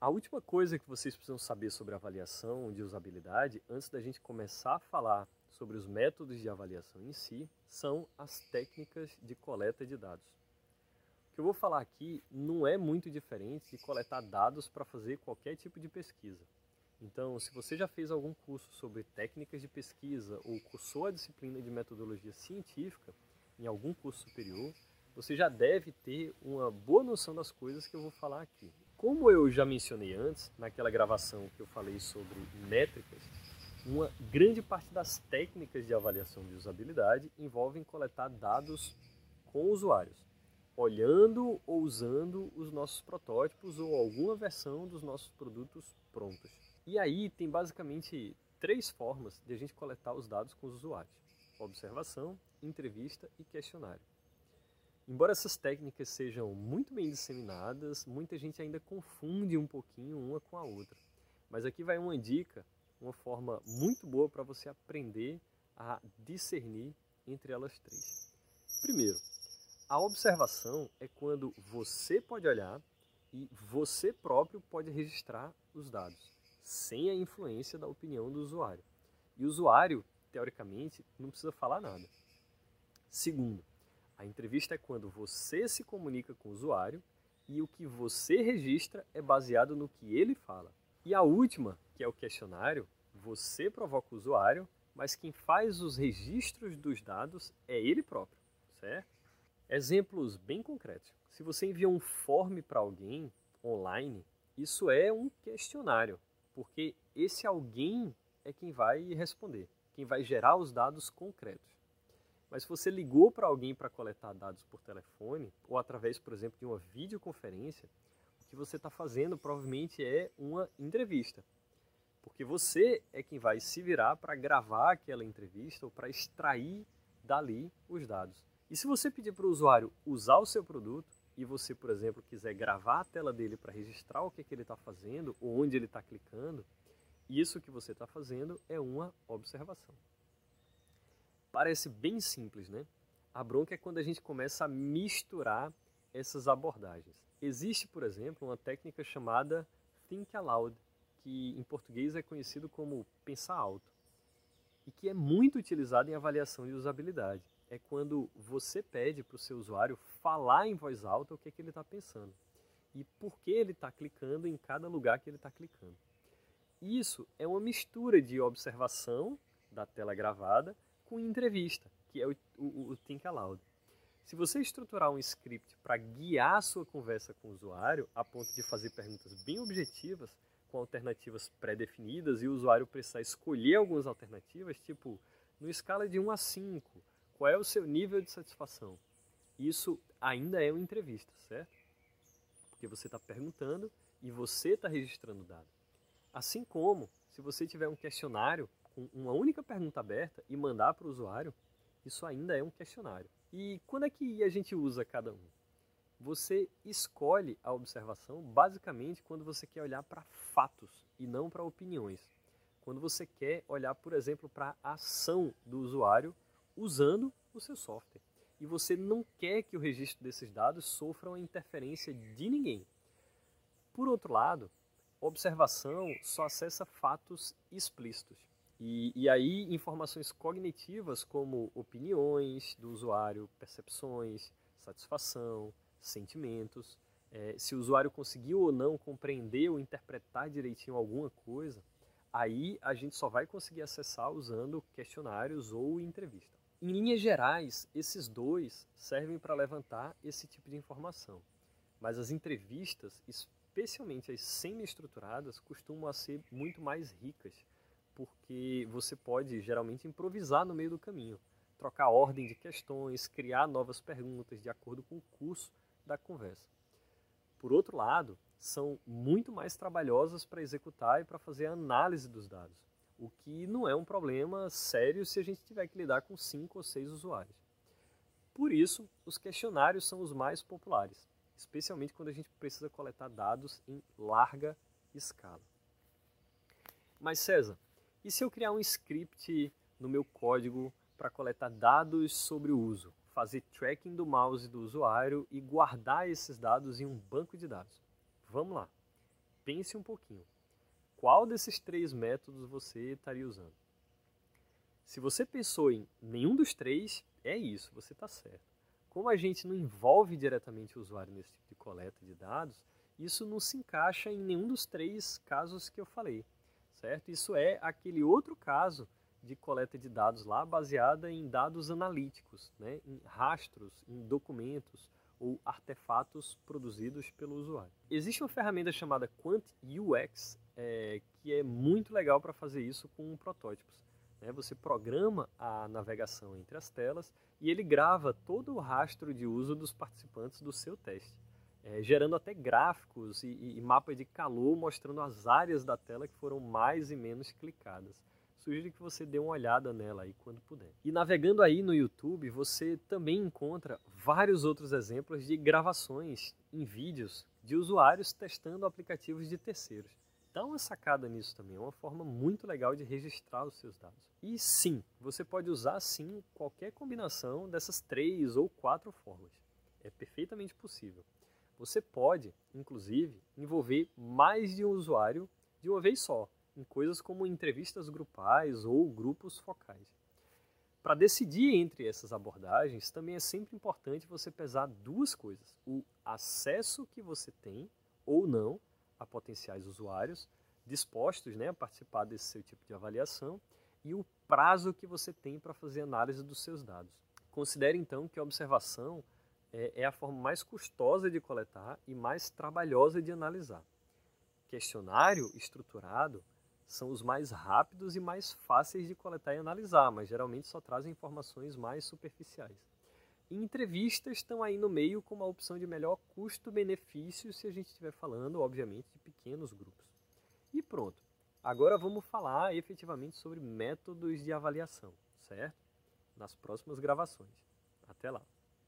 A última coisa que vocês precisam saber sobre avaliação de usabilidade, antes da gente começar a falar sobre os métodos de avaliação em si, são as técnicas de coleta de dados. O que eu vou falar aqui não é muito diferente de coletar dados para fazer qualquer tipo de pesquisa. Então, se você já fez algum curso sobre técnicas de pesquisa ou cursou a disciplina de metodologia científica em algum curso superior, você já deve ter uma boa noção das coisas que eu vou falar aqui. Como eu já mencionei antes, naquela gravação que eu falei sobre métricas, uma grande parte das técnicas de avaliação de usabilidade envolvem coletar dados com usuários, olhando ou usando os nossos protótipos ou alguma versão dos nossos produtos prontos. E aí tem basicamente três formas de a gente coletar os dados com os usuários: observação, entrevista e questionário. Embora essas técnicas sejam muito bem disseminadas, muita gente ainda confunde um pouquinho uma com a outra. Mas aqui vai uma dica, uma forma muito boa para você aprender a discernir entre elas três. Primeiro, a observação é quando você pode olhar e você próprio pode registrar os dados, sem a influência da opinião do usuário. E o usuário, teoricamente, não precisa falar nada. Segundo, a entrevista é quando você se comunica com o usuário e o que você registra é baseado no que ele fala. E a última, que é o questionário, você provoca o usuário, mas quem faz os registros dos dados é ele próprio, certo? Exemplos bem concretos. Se você envia um form para alguém online, isso é um questionário, porque esse alguém é quem vai responder, quem vai gerar os dados concretos. Mas se você ligou para alguém para coletar dados por telefone, ou através, por exemplo, de uma videoconferência, o que você está fazendo provavelmente é uma entrevista. Porque você é quem vai se virar para gravar aquela entrevista ou para extrair dali os dados. E se você pedir para o usuário usar o seu produto e você, por exemplo, quiser gravar a tela dele para registrar o que, que ele está fazendo ou onde ele está clicando, isso que você está fazendo é uma observação. Parece bem simples, né? A bronca é quando a gente começa a misturar essas abordagens. Existe, por exemplo, uma técnica chamada Think Aloud, que em português é conhecido como pensar alto, e que é muito utilizada em avaliação de usabilidade. É quando você pede para o seu usuário falar em voz alta o que, é que ele está pensando e por que ele está clicando em cada lugar que ele está clicando. Isso é uma mistura de observação da tela gravada com entrevista, que é o, o, o Think Aloud. Se você estruturar um script para guiar a sua conversa com o usuário, a ponto de fazer perguntas bem objetivas, com alternativas pré-definidas, e o usuário precisar escolher algumas alternativas, tipo, no escala de 1 a 5, qual é o seu nível de satisfação? Isso ainda é uma entrevista, certo? Porque você está perguntando e você está registrando o dado. Assim como, se você tiver um questionário uma única pergunta aberta e mandar para o usuário, isso ainda é um questionário. E quando é que a gente usa cada um? Você escolhe a observação basicamente quando você quer olhar para fatos e não para opiniões. Quando você quer olhar, por exemplo, para a ação do usuário usando o seu software. E você não quer que o registro desses dados sofra uma interferência de ninguém. Por outro lado, observação só acessa fatos explícitos. E, e aí, informações cognitivas como opiniões do usuário, percepções, satisfação, sentimentos, é, se o usuário conseguiu ou não compreender ou interpretar direitinho alguma coisa, aí a gente só vai conseguir acessar usando questionários ou entrevista. Em linhas gerais, esses dois servem para levantar esse tipo de informação, mas as entrevistas, especialmente as semi-estruturadas, costumam ser muito mais ricas porque você pode geralmente improvisar no meio do caminho, trocar ordem de questões, criar novas perguntas de acordo com o curso da conversa. Por outro lado, são muito mais trabalhosas para executar e para fazer a análise dos dados, o que não é um problema sério se a gente tiver que lidar com cinco ou seis usuários. Por isso, os questionários são os mais populares, especialmente quando a gente precisa coletar dados em larga escala. Mas César, e se eu criar um script no meu código para coletar dados sobre o uso, fazer tracking do mouse do usuário e guardar esses dados em um banco de dados? Vamos lá. pense um pouquinho. Qual desses três métodos você estaria usando? Se você pensou em nenhum dos três, é isso, você está certo. Como a gente não envolve diretamente o usuário nesse tipo de coleta de dados, isso não se encaixa em nenhum dos três casos que eu falei, certo? Isso é aquele outro caso de coleta de dados lá baseada em dados analíticos, né? em rastros, em documentos ou artefatos produzidos pelo usuário. Existe uma ferramenta chamada QuantUX é, que é muito legal para fazer isso com protótipos. Né? Você programa a navegação entre as telas e ele grava todo o rastro de uso dos participantes do seu teste, é, gerando até gráficos e, e mapas de calor mostrando as áreas da tela que foram mais e menos clicadas sugiro que você dê uma olhada nela aí quando puder. E navegando aí no YouTube, você também encontra vários outros exemplos de gravações em vídeos de usuários testando aplicativos de terceiros. Dá uma sacada nisso também, é uma forma muito legal de registrar os seus dados. E sim, você pode usar sim qualquer combinação dessas três ou quatro formas. É perfeitamente possível. Você pode, inclusive, envolver mais de um usuário de uma vez só, em coisas como entrevistas grupais ou grupos focais. Para decidir entre essas abordagens, também é sempre importante você pesar duas coisas: o acesso que você tem ou não a potenciais usuários dispostos né, a participar desse seu tipo de avaliação e o prazo que você tem para fazer análise dos seus dados. Considere então que a observação é, é a forma mais custosa de coletar e mais trabalhosa de analisar. Questionário estruturado são os mais rápidos e mais fáceis de coletar e analisar, mas geralmente só trazem informações mais superficiais. E entrevistas estão aí no meio como a opção de melhor custo-benefício se a gente estiver falando, obviamente, de pequenos grupos. E pronto. Agora vamos falar efetivamente sobre métodos de avaliação, certo? Nas próximas gravações. Até lá!